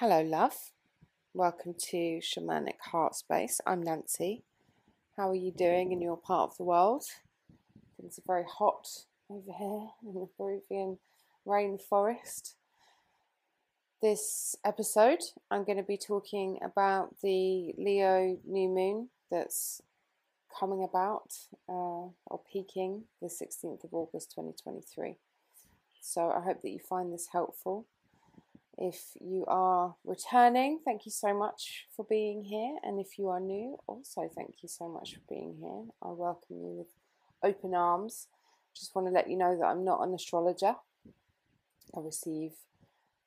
Hello, love. Welcome to Shamanic Heartspace. I'm Nancy. How are you doing in your part of the world? It's very hot over here in the Peruvian rainforest. This episode, I'm going to be talking about the Leo new moon that's coming about uh, or peaking the 16th of August 2023. So I hope that you find this helpful. If you are returning, thank you so much for being here. And if you are new, also thank you so much for being here. I welcome you with open arms. Just want to let you know that I'm not an astrologer. I receive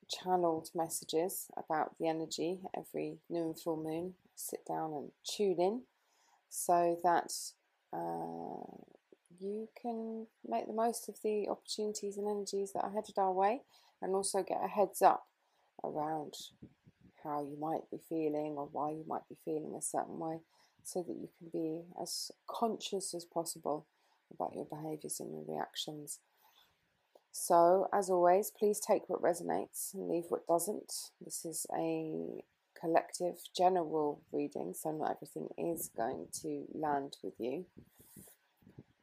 channeled messages about the energy every new and full moon. I sit down and tune in so that uh, you can make the most of the opportunities and energies that are headed our way and also get a heads up around how you might be feeling or why you might be feeling a certain way so that you can be as conscious as possible about your behaviors and your reactions. So, as always, please take what resonates and leave what doesn't. This is a collective general reading, so not everything is going to land with you.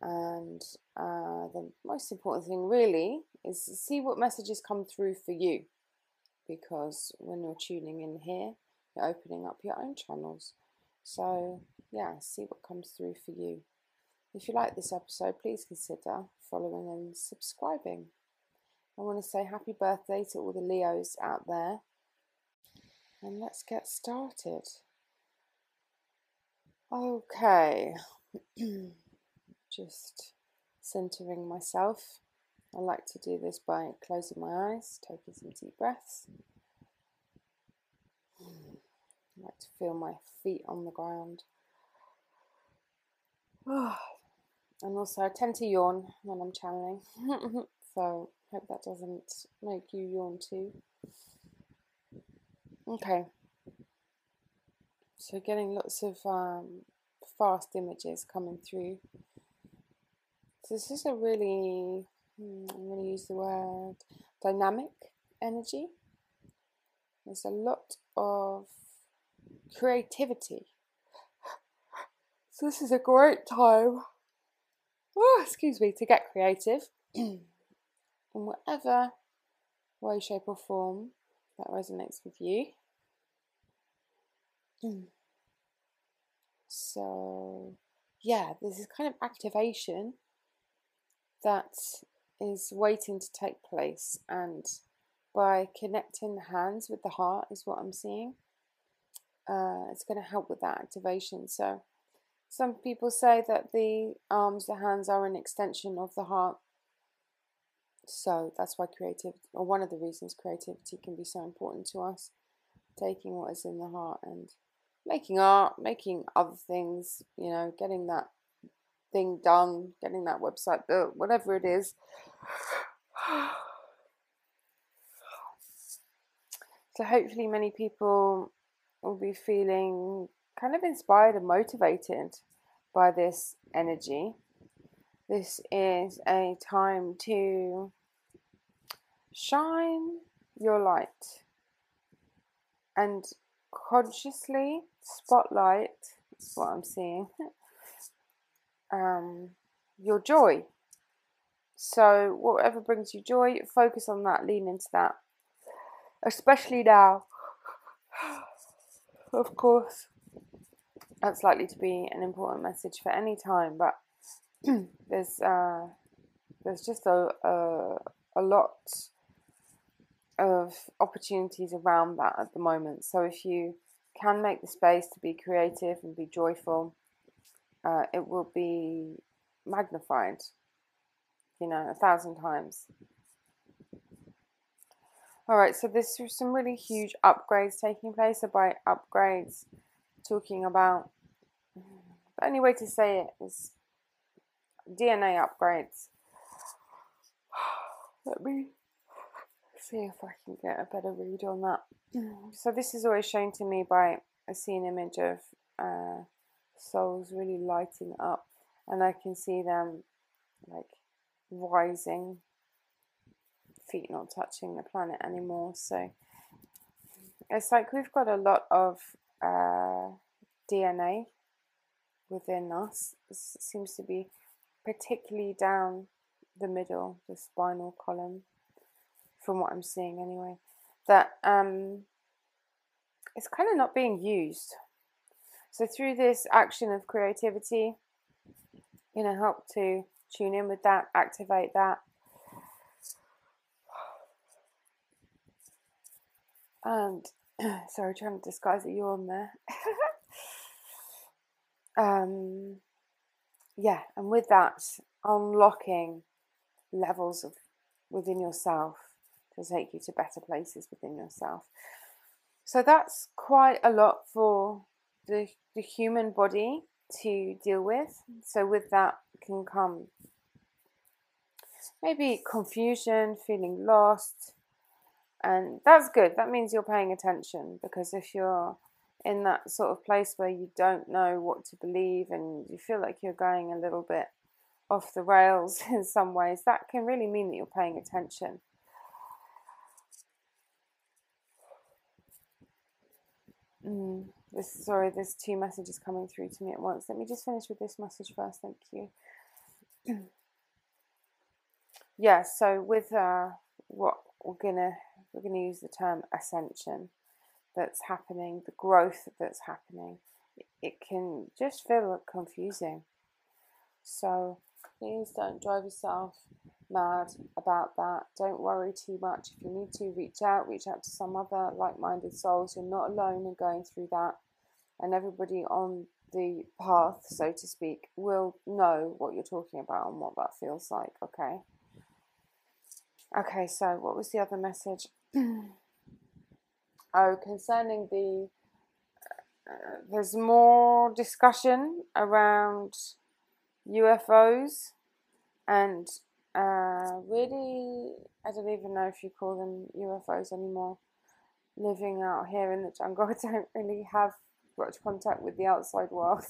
And uh, the most important thing, really, is to see what messages come through for you. Because when you're tuning in here, you're opening up your own channels. So, yeah, see what comes through for you. If you like this episode, please consider following and subscribing. I want to say happy birthday to all the Leos out there. And let's get started. Okay. just centering myself. I like to do this by closing my eyes, taking some deep breaths. I like to feel my feet on the ground. and also, I tend to yawn when I'm channeling, so hope that doesn't make you yawn too. Okay, so getting lots of um, fast images coming through So this is a really, Mm, I'm going to use the word dynamic energy. There's a lot of creativity. So, this is a great time, oh, excuse me, to get creative in whatever way, shape, or form that resonates with you. So, yeah, this is kind of activation that is waiting to take place. And by connecting the hands with the heart, is what I'm seeing. Uh, it's going to help with that activation. So, some people say that the arms, the hands are an extension of the heart. So, that's why creativity, or one of the reasons creativity can be so important to us, taking what is in the heart and making art, making other things, you know, getting that thing done, getting that website built, whatever it is. So, hopefully, many people will be feeling kind of inspired and motivated by this energy. This is a time to shine your light and consciously spotlight. What I'm seeing. um, your joy. So, whatever brings you joy, focus on that, lean into that. Especially now, of course, that's likely to be an important message for any time, but there's uh, there's just a, a, a lot of opportunities around that at the moment. So if you can make the space to be creative and be joyful, uh, it will be magnified, you know, a thousand times. All right, so there's some really huge upgrades taking place. So by upgrades, talking about the only way to say it is DNA upgrades. Let me see if I can get a better read on that. So this is always shown to me by see an image of uh, souls really lighting up, and I can see them like rising, feet not touching the planet anymore. So it's like we've got a lot of uh, DNA within us. It seems to be particularly down the middle, the spinal column, from what I'm seeing anyway. That um, it's kind of not being used. So through this action of creativity, you know, help to tune in with that, activate that. And sorry, trying to disguise a yawn there. um, yeah, and with that, unlocking levels of within yourself to take you to better places within yourself. So that's quite a lot for the, the human body to deal with. So with that can come maybe confusion, feeling lost, and that's good. That means you're paying attention because if you're in that sort of place where you don't know what to believe and you feel like you're going a little bit off the rails in some ways, that can really mean that you're paying attention. Mm, this sorry, there's two messages coming through to me at once. Let me just finish with this message first. Thank you. yeah. So with uh, what we're gonna we're gonna use the term ascension that's happening, the growth that's happening. It can just feel confusing. So please don't drive yourself mad about that. Don't worry too much. If you need to, reach out, reach out to some other like minded souls. You're not alone in going through that. And everybody on the path, so to speak, will know what you're talking about and what that feels like, okay? Okay, so what was the other message? oh, concerning the. Uh, there's more discussion around UFOs and uh, really, I don't even know if you call them UFOs anymore. Living out here in the jungle, I don't really have much contact with the outside world,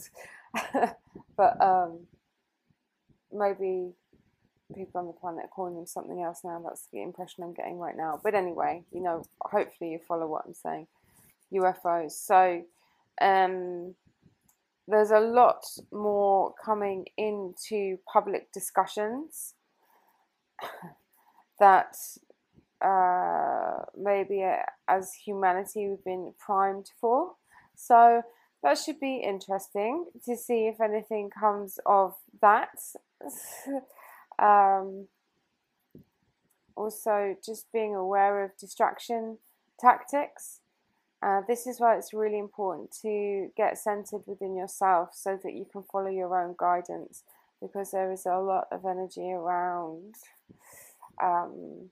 but um, maybe people on the planet are calling them something else now. That's the impression I'm getting right now. But anyway, you know, hopefully you follow what I'm saying. UFOs. So, um, there's a lot more coming into public discussions that uh, maybe as humanity we've been primed for. So that should be interesting to see if anything comes of that. um, also, just being aware of distraction tactics. Uh, this is why it's really important to get centered within yourself so that you can follow your own guidance because there is a lot of energy around um,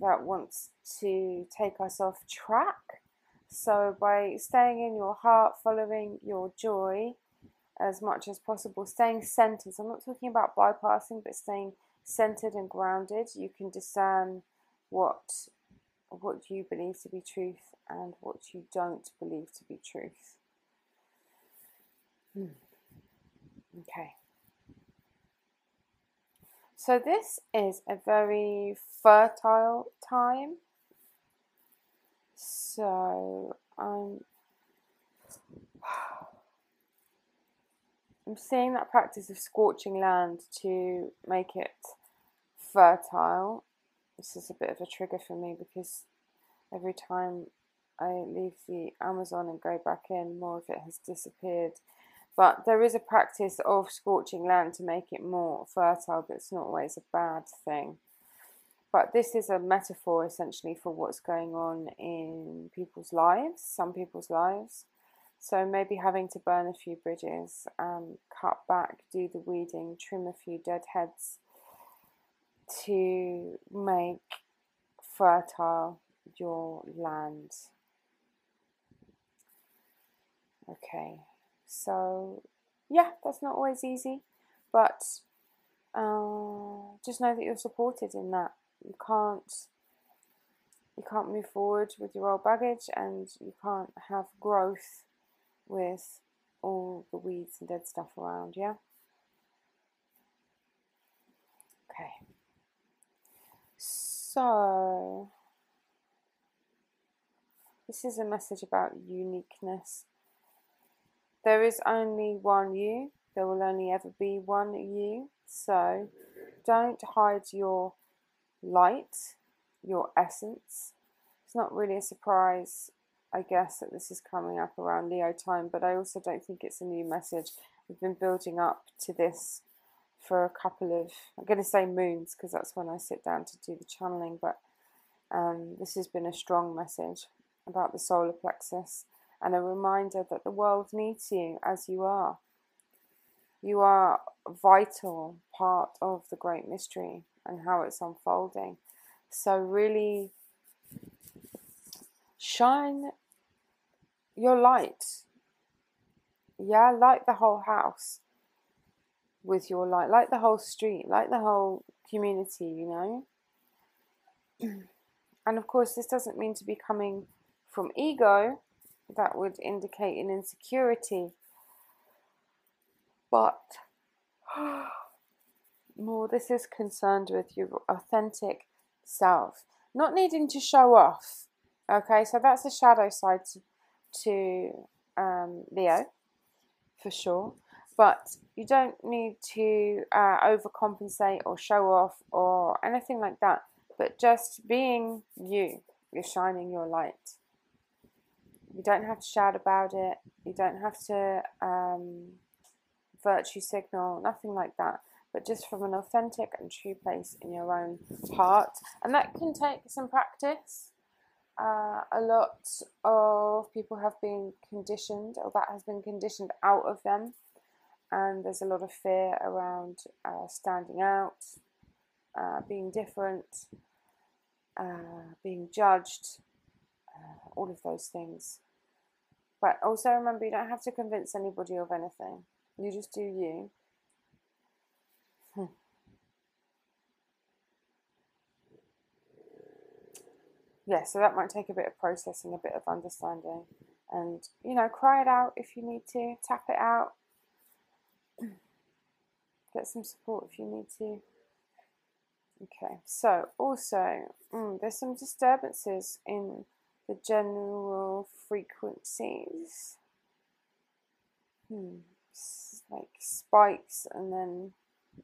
that wants to take us off track. So, by staying in your heart, following your joy as much as possible, staying centered, so I'm not talking about bypassing, but staying centered and grounded, you can discern what what you believe to be truth and what you don't believe to be truth. Hmm. Okay. So this is a very fertile time. So I'm I'm seeing that practice of scorching land to make it fertile. This is a bit of a trigger for me because every time I leave the Amazon and go back in, more of it has disappeared. But there is a practice of scorching land to make it more fertile, but it's not always a bad thing. But this is a metaphor essentially for what's going on in people's lives, some people's lives. So maybe having to burn a few bridges, um, cut back, do the weeding, trim a few dead heads to make fertile your land. Okay. So, yeah, that's not always easy, but uh, just know that you're supported in that. You can't you can't move forward with your old baggage, and you can't have growth with all the weeds and dead stuff around. Yeah. Okay. So This is a message about uniqueness. There is only one you, there will only ever be one you. So don't hide your light, your essence. It's not really a surprise, I guess, that this is coming up around Leo time, but I also don't think it's a new message. We've been building up to this for a couple of, I'm going to say moons because that's when I sit down to do the channeling, but um, this has been a strong message about the solar plexus and a reminder that the world needs you as you are. You are a vital part of the great mystery and how it's unfolding. So, really shine your light. Yeah, light the whole house with your light, light the whole street, light the whole community, you know. and of course, this doesn't mean to be coming from ego, that would indicate an insecurity. But more, this is concerned with your authentic self, not needing to show off. Okay, so that's the shadow side to, to um, Leo, for sure. But you don't need to uh, overcompensate or show off or anything like that. But just being you, you're shining your light. You don't have to shout about it. You don't have to um, virtue signal, nothing like that. But just from an authentic and true place in your own heart. And that can take some practice. Uh, a lot of people have been conditioned, or that has been conditioned out of them. And there's a lot of fear around uh, standing out, uh, being different, uh, being judged, all of those things. But also remember, you don't have to convince anybody of anything. You just do you. Hmm. Yeah, so that might take a bit of processing, a bit of understanding. And, you know, cry it out if you need to, tap it out. Get some support if you need to. Okay, so also, mm, there's some disturbances in the general frequencies. Hmm. Like spikes and then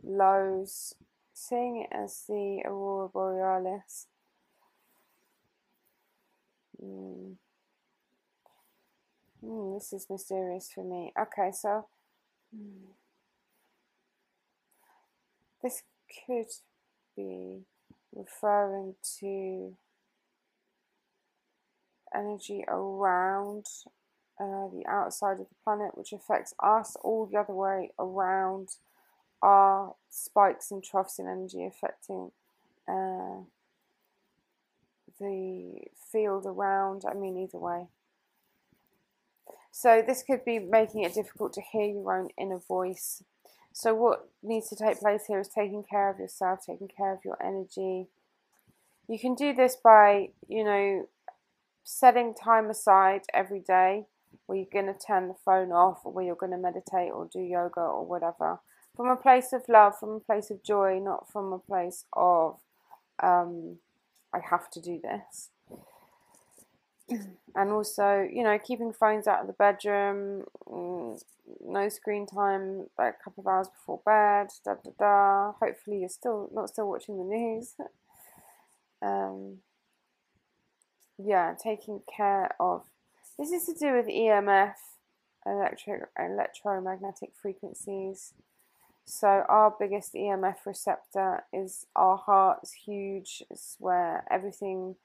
lows. Seeing it as the aurora borealis. Hmm. Hmm, this is mysterious for me. Okay, so hmm. this could be referring to energy around uh, the outside of the planet, which affects us all the other way around our spikes and troughs in energy affecting uh, the field around. I mean, either way. So, this could be making it difficult to hear your own inner voice. So, what needs to take place here is taking care of yourself, taking care of your energy. You can do this by, you know, setting time aside every day where you're going to turn the phone off or where you're going to meditate or do yoga or whatever from a place of love, from a place of joy, not from a place of um, I have to do this. and also, you know, keeping phones out of the bedroom, mm, no screen time, like a couple of hours before bed, da da da. Hopefully, you're still not still watching the news. um, yeah, taking care of. This is to do with EMF, electro electromagnetic frequencies. So our biggest EMF receptor is our heart. It's huge. It's where everything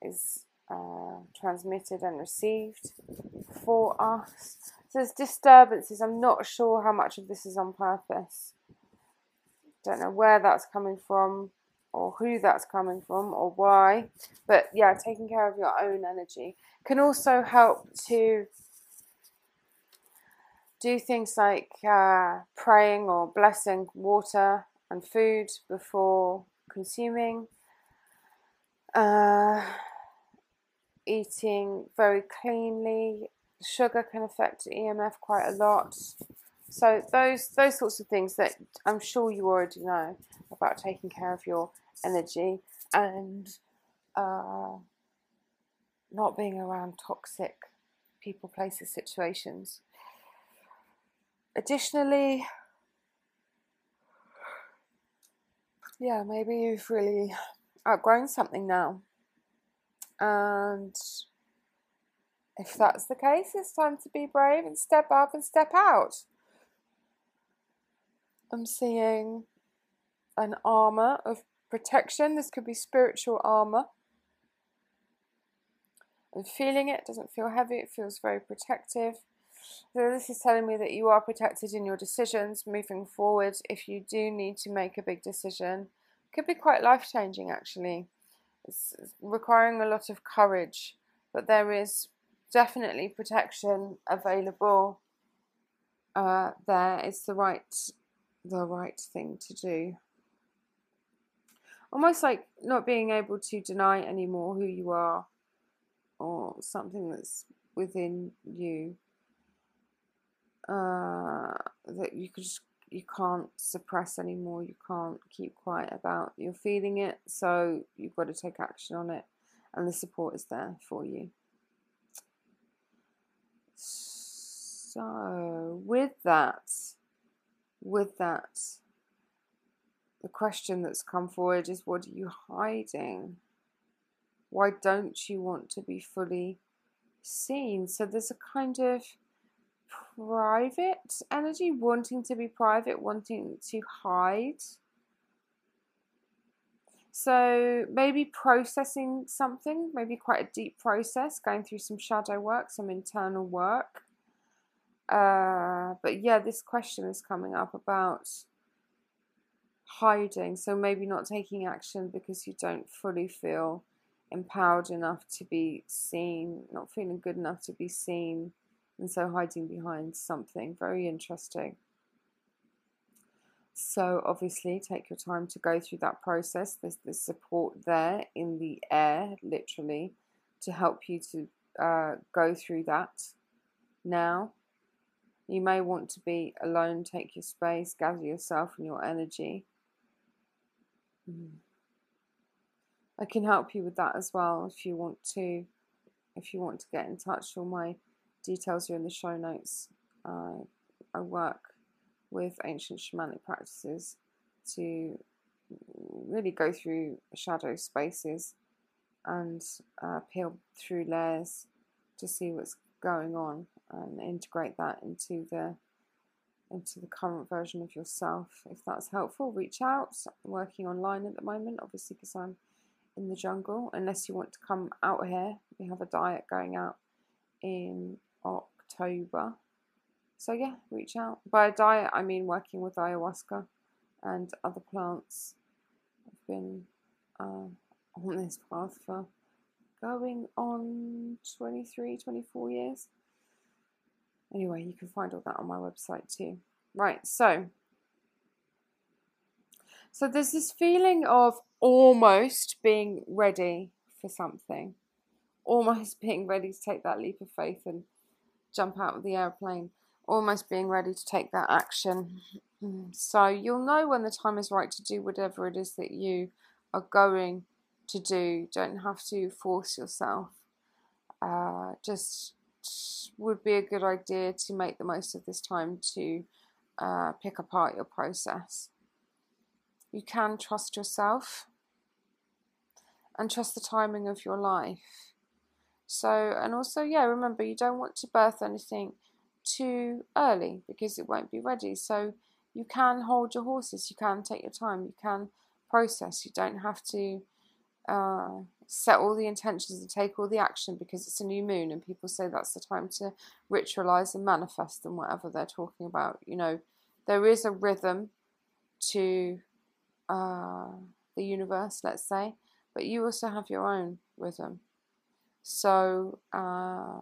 is uh, transmitted and received for us. So there's disturbances. I'm not sure how much of this is on purpose. Don't know where that's coming from or who that's coming from or why. But yeah, taking care of your own energy can also help to do things like uh, praying or blessing water and food before consuming. Uh, eating very cleanly. Sugar can affect EMF quite a lot. So those those sorts of things that I'm sure you already know about taking care of your energy and uh, not being around toxic people, places, situations. Additionally, yeah, maybe you've really outgrown something now. And if that's the case, it's time to be brave and step up and step out. I'm seeing an armor of protection. This could be spiritual armor. I'm feeling it, doesn't feel heavy, it feels very protective. So, this is telling me that you are protected in your decisions moving forward. If you do need to make a big decision, could be quite life changing actually. It's requiring a lot of courage, but there is definitely protection available. Uh, there, it's the right, the right thing to do. Almost like not being able to deny anymore who you are, or something that's within you uh, that you could just, you can't suppress anymore. You can't keep quiet about. You're feeling it, so you've got to take action on it, and the support is there for you. So, with that, with that, the question that's come forward is what are you hiding? Why don't you want to be fully seen? So, there's a kind of private energy, wanting to be private, wanting to hide. So maybe processing something, maybe quite a deep process, going through some shadow work, some internal work. Uh, but yeah, this question is coming up about hiding. So maybe not taking action because you don't fully feel empowered enough to be seen, not feeling good enough to be seen, and so hiding behind something. Very interesting. So obviously, take your time to go through that process. There's the support there in the air, literally, to help you to uh, go through that. Now, you may want to be alone, take your space, gather yourself and your energy. Mm. I can help you with that as well if you want to. If you want to get in touch, all my details are in the show notes. Uh, I work with ancient shamanic practices to really go through shadow spaces and uh, peel through layers to see what's going on and integrate that into the into the current version of yourself. If that's helpful, reach out. I'm working online at the moment, obviously because I'm in the jungle. Unless you want to come out here, we have a diet going out in October. So yeah, reach out. By a diet, I mean working with ayahuasca and other plants. I've been uh, on this path for going on 23, 24 years. Anyway, you can find all that on my website too. Right, so so there's this feeling of almost being ready for something, almost being ready to take that leap of faith and jump out of the airplane, almost being ready to take that action. So you'll know when the time is right to do whatever it is that you are going to do. Don't have to force yourself. Uh, just would be a good idea to make the most of this time to uh, pick apart your process. You can trust yourself and trust the timing of your life. So, and also, yeah, remember you don't want to birth anything too early because it won't be ready. So, you can hold your horses, you can take your time, you can process. You don't have to uh, set all the intentions and take all the action because it's a new moon and people say that's the time to ritualize and manifest and whatever they're talking about. You know, there is a rhythm to uh, the universe, let's say, but you also have your own rhythm. So, uh,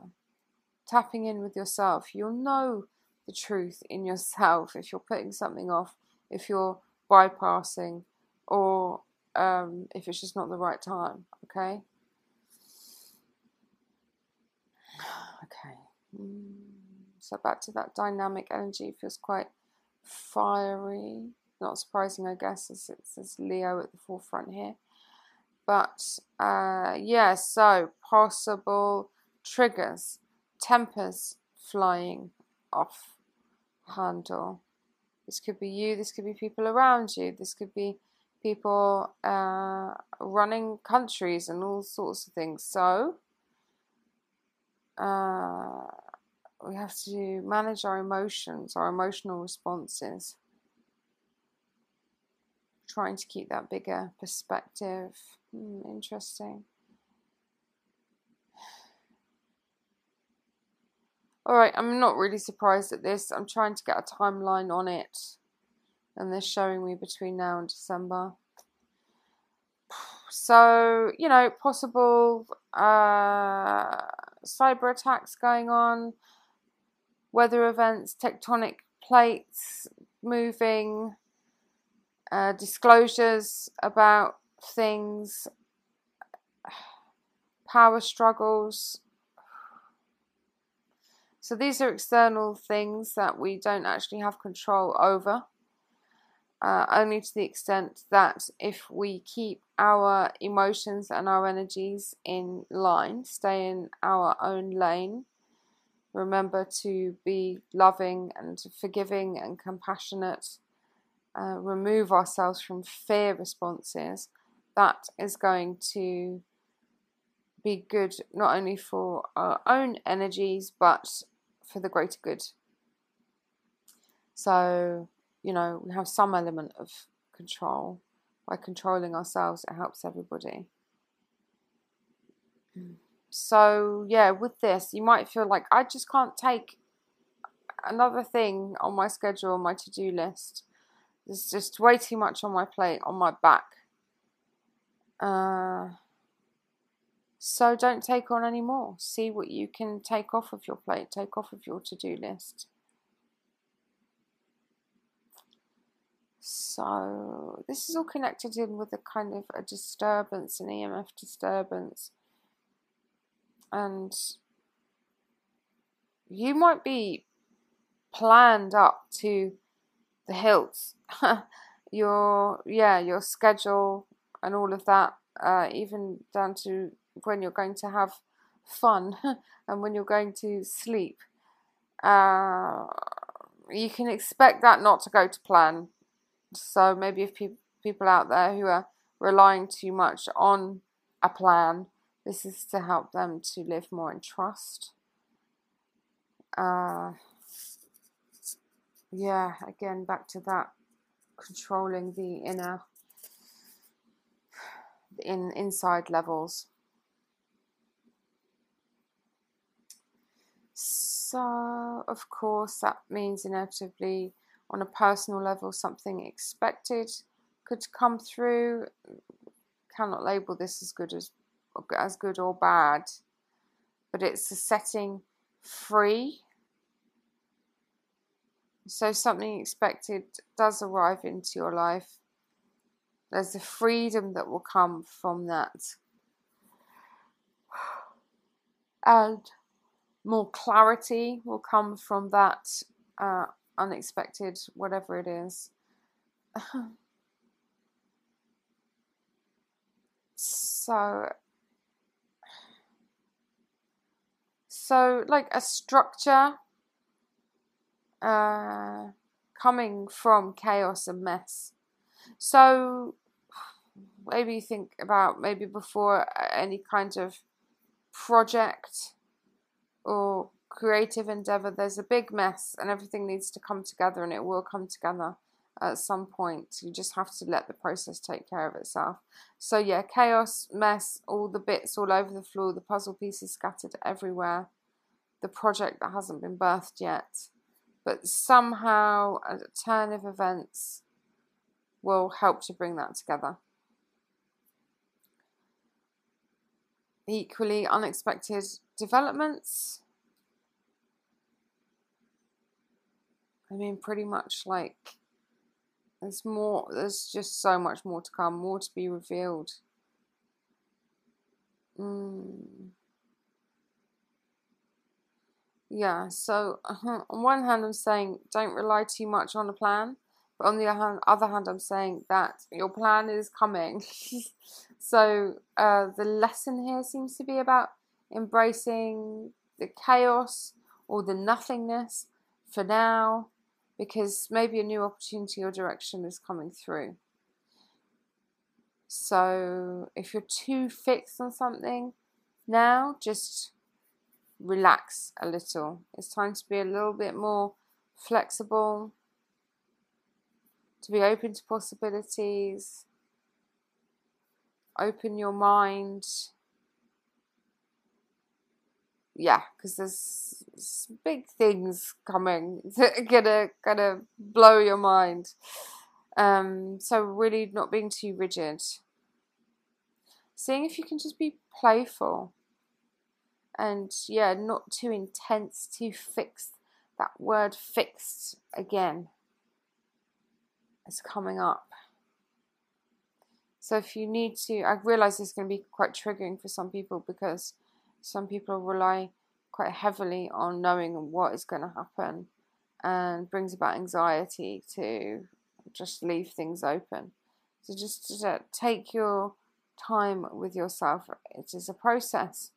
tapping in with yourself, you'll know the truth in yourself if you're putting something off, if you're bypassing, or um, if it's just not the right time. Okay. Okay. Mm, so back to that dynamic energy feels quite fiery. Not surprising, I guess, as it says Leo at the forefront here. But uh, yeah, so possible triggers, tempers flying off handle. This could be you, this could be people around you, this could be people uh, running countries and all sorts of things. So, uh, we have to manage our emotions, our emotional responses. Trying to keep that bigger perspective. Hmm, interesting. Alright, I'm not really surprised at this. I'm trying to get a timeline on it. And they're showing me between now and December. So, you know, possible uh, cyber attacks going on, weather events, tectonic plates moving, uh, disclosures about things, power struggles. So these are external things that we don't actually have control over. Uh, only to the extent that if we keep our emotions and our energies in line, stay in our own lane, remember to be loving and forgiving and compassionate, uh, remove ourselves from fear responses, that is going to be good not only for our own energies but for the greater good. So, you know, we have some element of control. By controlling ourselves, it helps everybody. So, yeah, with this, you might feel like I just can't take another thing on my schedule, on my to do list. There's just way too much on my plate, on my back. Uh, so don't take on any more. See what you can take off of your plate, take off of your to do list. So this is all connected in with a kind of a disturbance, an EMF disturbance. And you might be planned up to the hilts. your yeah, your schedule and all of that, uh, even down to when you're going to have fun and when you're going to sleep. Uh, you can expect that not to go to plan. So maybe if pe- people out there who are relying too much on a plan, this is to help them to live more in trust. Uh, yeah, again, back to that controlling the inner, in inside levels. So, of course, that means inevitably on a personal level, something expected could come through. Cannot label this as good as as good or bad, but it's a setting free. So something expected does arrive into your life. There's the freedom that will come from that. And more clarity will come from that uh, unexpected, whatever it is. so, so like a structure uh, coming from chaos and mess. So maybe you think about maybe before any kind of project or creative endeavor, there's a big mess and everything needs to come together and it will come together at some point. You just have to let the process take care of itself. So, yeah, chaos, mess, all the bits all over the floor, the puzzle pieces scattered everywhere, the project that hasn't been birthed yet. But somehow, a turn of events will help to bring that together. Equally, unexpected developments. I mean, pretty much like there's more, there's just so much more to come, more to be revealed. Mm. Yeah, so on one hand, I'm saying don't rely too much on a plan. But on the other hand, I'm saying that your plan is coming. so uh, the lesson here seems to be about embracing the chaos or the nothingness for now, because maybe a new opportunity or direction is coming through. So if you're too fixed on something now, just relax a little. It's time to be a little bit more flexible, to be open to possibilities, open your mind. Yeah, because there's big things coming that are gonna gonna blow your mind. Um, so really not being too rigid. Seeing if you can just be playful and yeah, not too intense, too fixed. That word fixed again is coming up. So if you need to, I realize this is going to be quite triggering for some people because some people rely quite heavily on knowing what is going to happen and brings about anxiety to just leave things open. So just uh, take your time with yourself. It is a process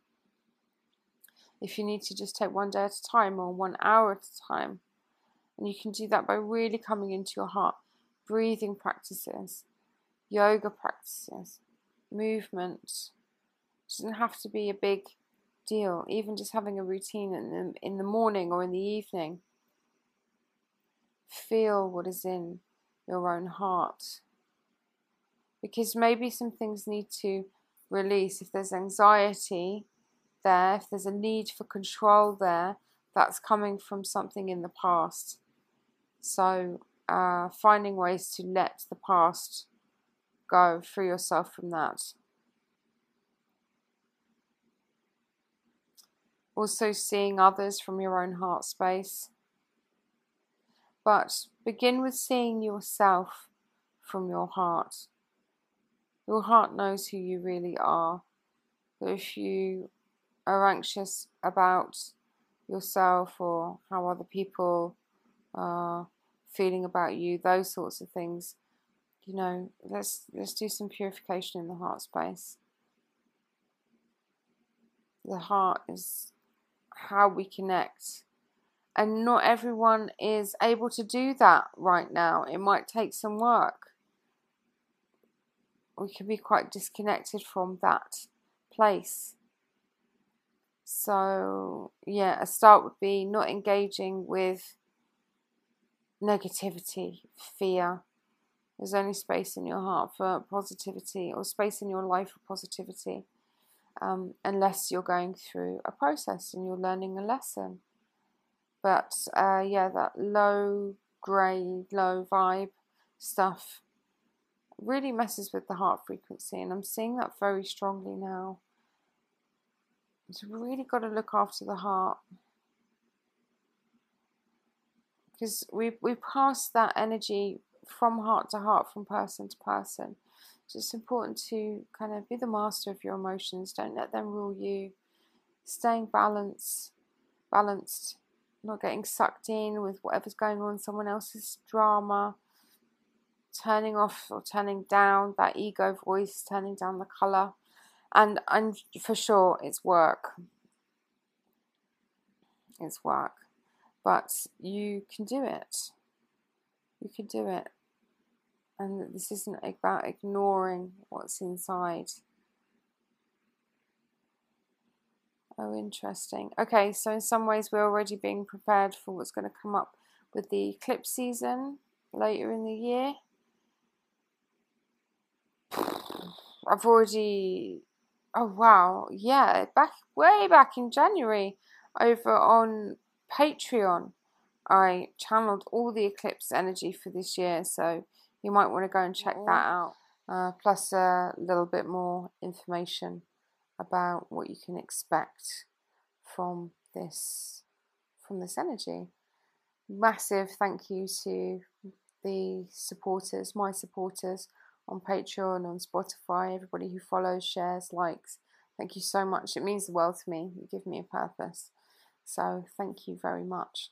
if you need to just take one day at a time or one hour at a time. And you can do that by really coming into your heart, breathing practices, yoga practices, movement. It doesn't have to be a big deal, even just having a routine in the, in the morning or in the evening. Feel what is in your own heart. Because maybe some things need to release. If there's anxiety, there, if there's a need for control there, that's coming from something in the past. So, uh, finding ways to let the past go, free yourself from that. Also, seeing others from your own heart space. But begin with seeing yourself from your heart. Your heart knows who you really are. But if you are anxious about yourself or how other people are feeling about you, those sorts of things, you know, let's let's do some purification in the heart space. The heart is how we connect. And not everyone is able to do that right now. It might take some work. We can be quite disconnected from that place. So, yeah, a start would be not engaging with negativity, fear. There's only space in your heart for positivity or space in your life for positivity um, unless you're going through a process and you're learning a lesson. But uh, yeah, that low grade, low vibe stuff really messes with the heart frequency, and I'm seeing that very strongly now. So we really got to look after the heart. Because we we pass that energy from heart to heart, from person to person. It's important to kind of be the master of your emotions. Don't let them rule you. Staying balanced, balanced, not getting sucked in with whatever's going on, someone else's drama. Turning off or turning down that ego voice, turning down the color and and for sure it's work it's work but you can do it you can do it and this isn't about ignoring what's inside. Oh interesting. Okay so in some ways we're already being prepared for what's going to come up with the eclipse season later in the year. I've already Oh wow, yeah, back way back in January over on Patreon, I channeled all the eclipse energy for this year, so you might want to go and check that out. Uh, plus a little bit more information about what you can expect from this from this energy. Massive thank you to the supporters, my supporters on Patreon, on Spotify, everybody who follows, shares, likes. Thank you so much. It means the world to me. You give me a purpose. So thank you very much.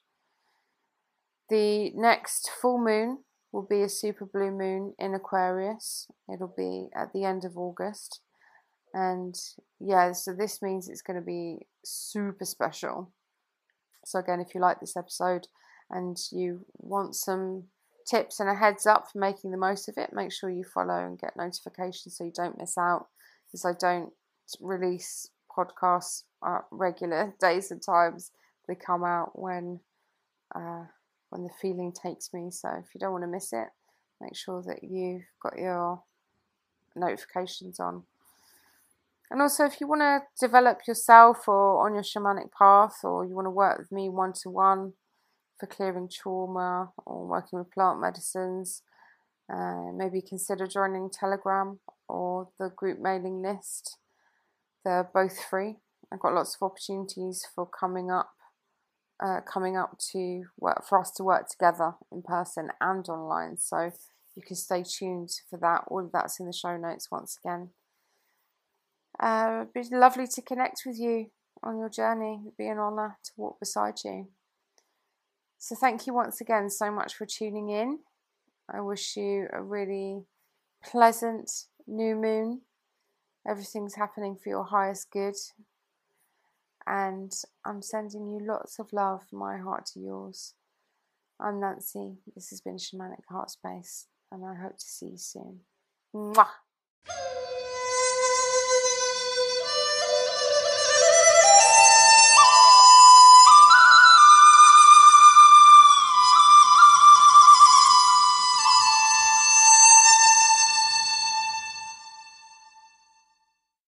The next full moon will be a super blue moon in Aquarius. It'll be at the end of August. And yeah, so this means it's going to be super special. So, again, if you like this episode and you want some tips and a heads up for making the most of it, make sure you follow and get notifications so you don't miss out. Because I don't release podcasts at regular days and times, they come out when. Uh, when the feeling takes me. So if you don't want to miss it, make sure that you've got your notifications on. And also, if you want to develop yourself or on your shamanic path, or you want to work with me one to one for clearing trauma or working with plant medicines, uh, maybe consider joining Telegram or the group mailing list. They're both free. I've got lots of opportunities for coming up uh, coming up to work for us to work together in person and online. So you can stay tuned for that. All of that's in the show notes once again. Uh, it'd be lovely to connect with you on your journey. It'd be an honour to walk beside you. So thank you once again so much for tuning in. I wish you a really pleasant new moon. Everything's happening for your highest good and I'm sending you lots of love from my heart to yours. I'm Nancy. This has been Shamanic Heartspace, and I hope to see you soon. Mwah!